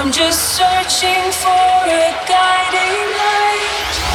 I'm just searching for a guiding light.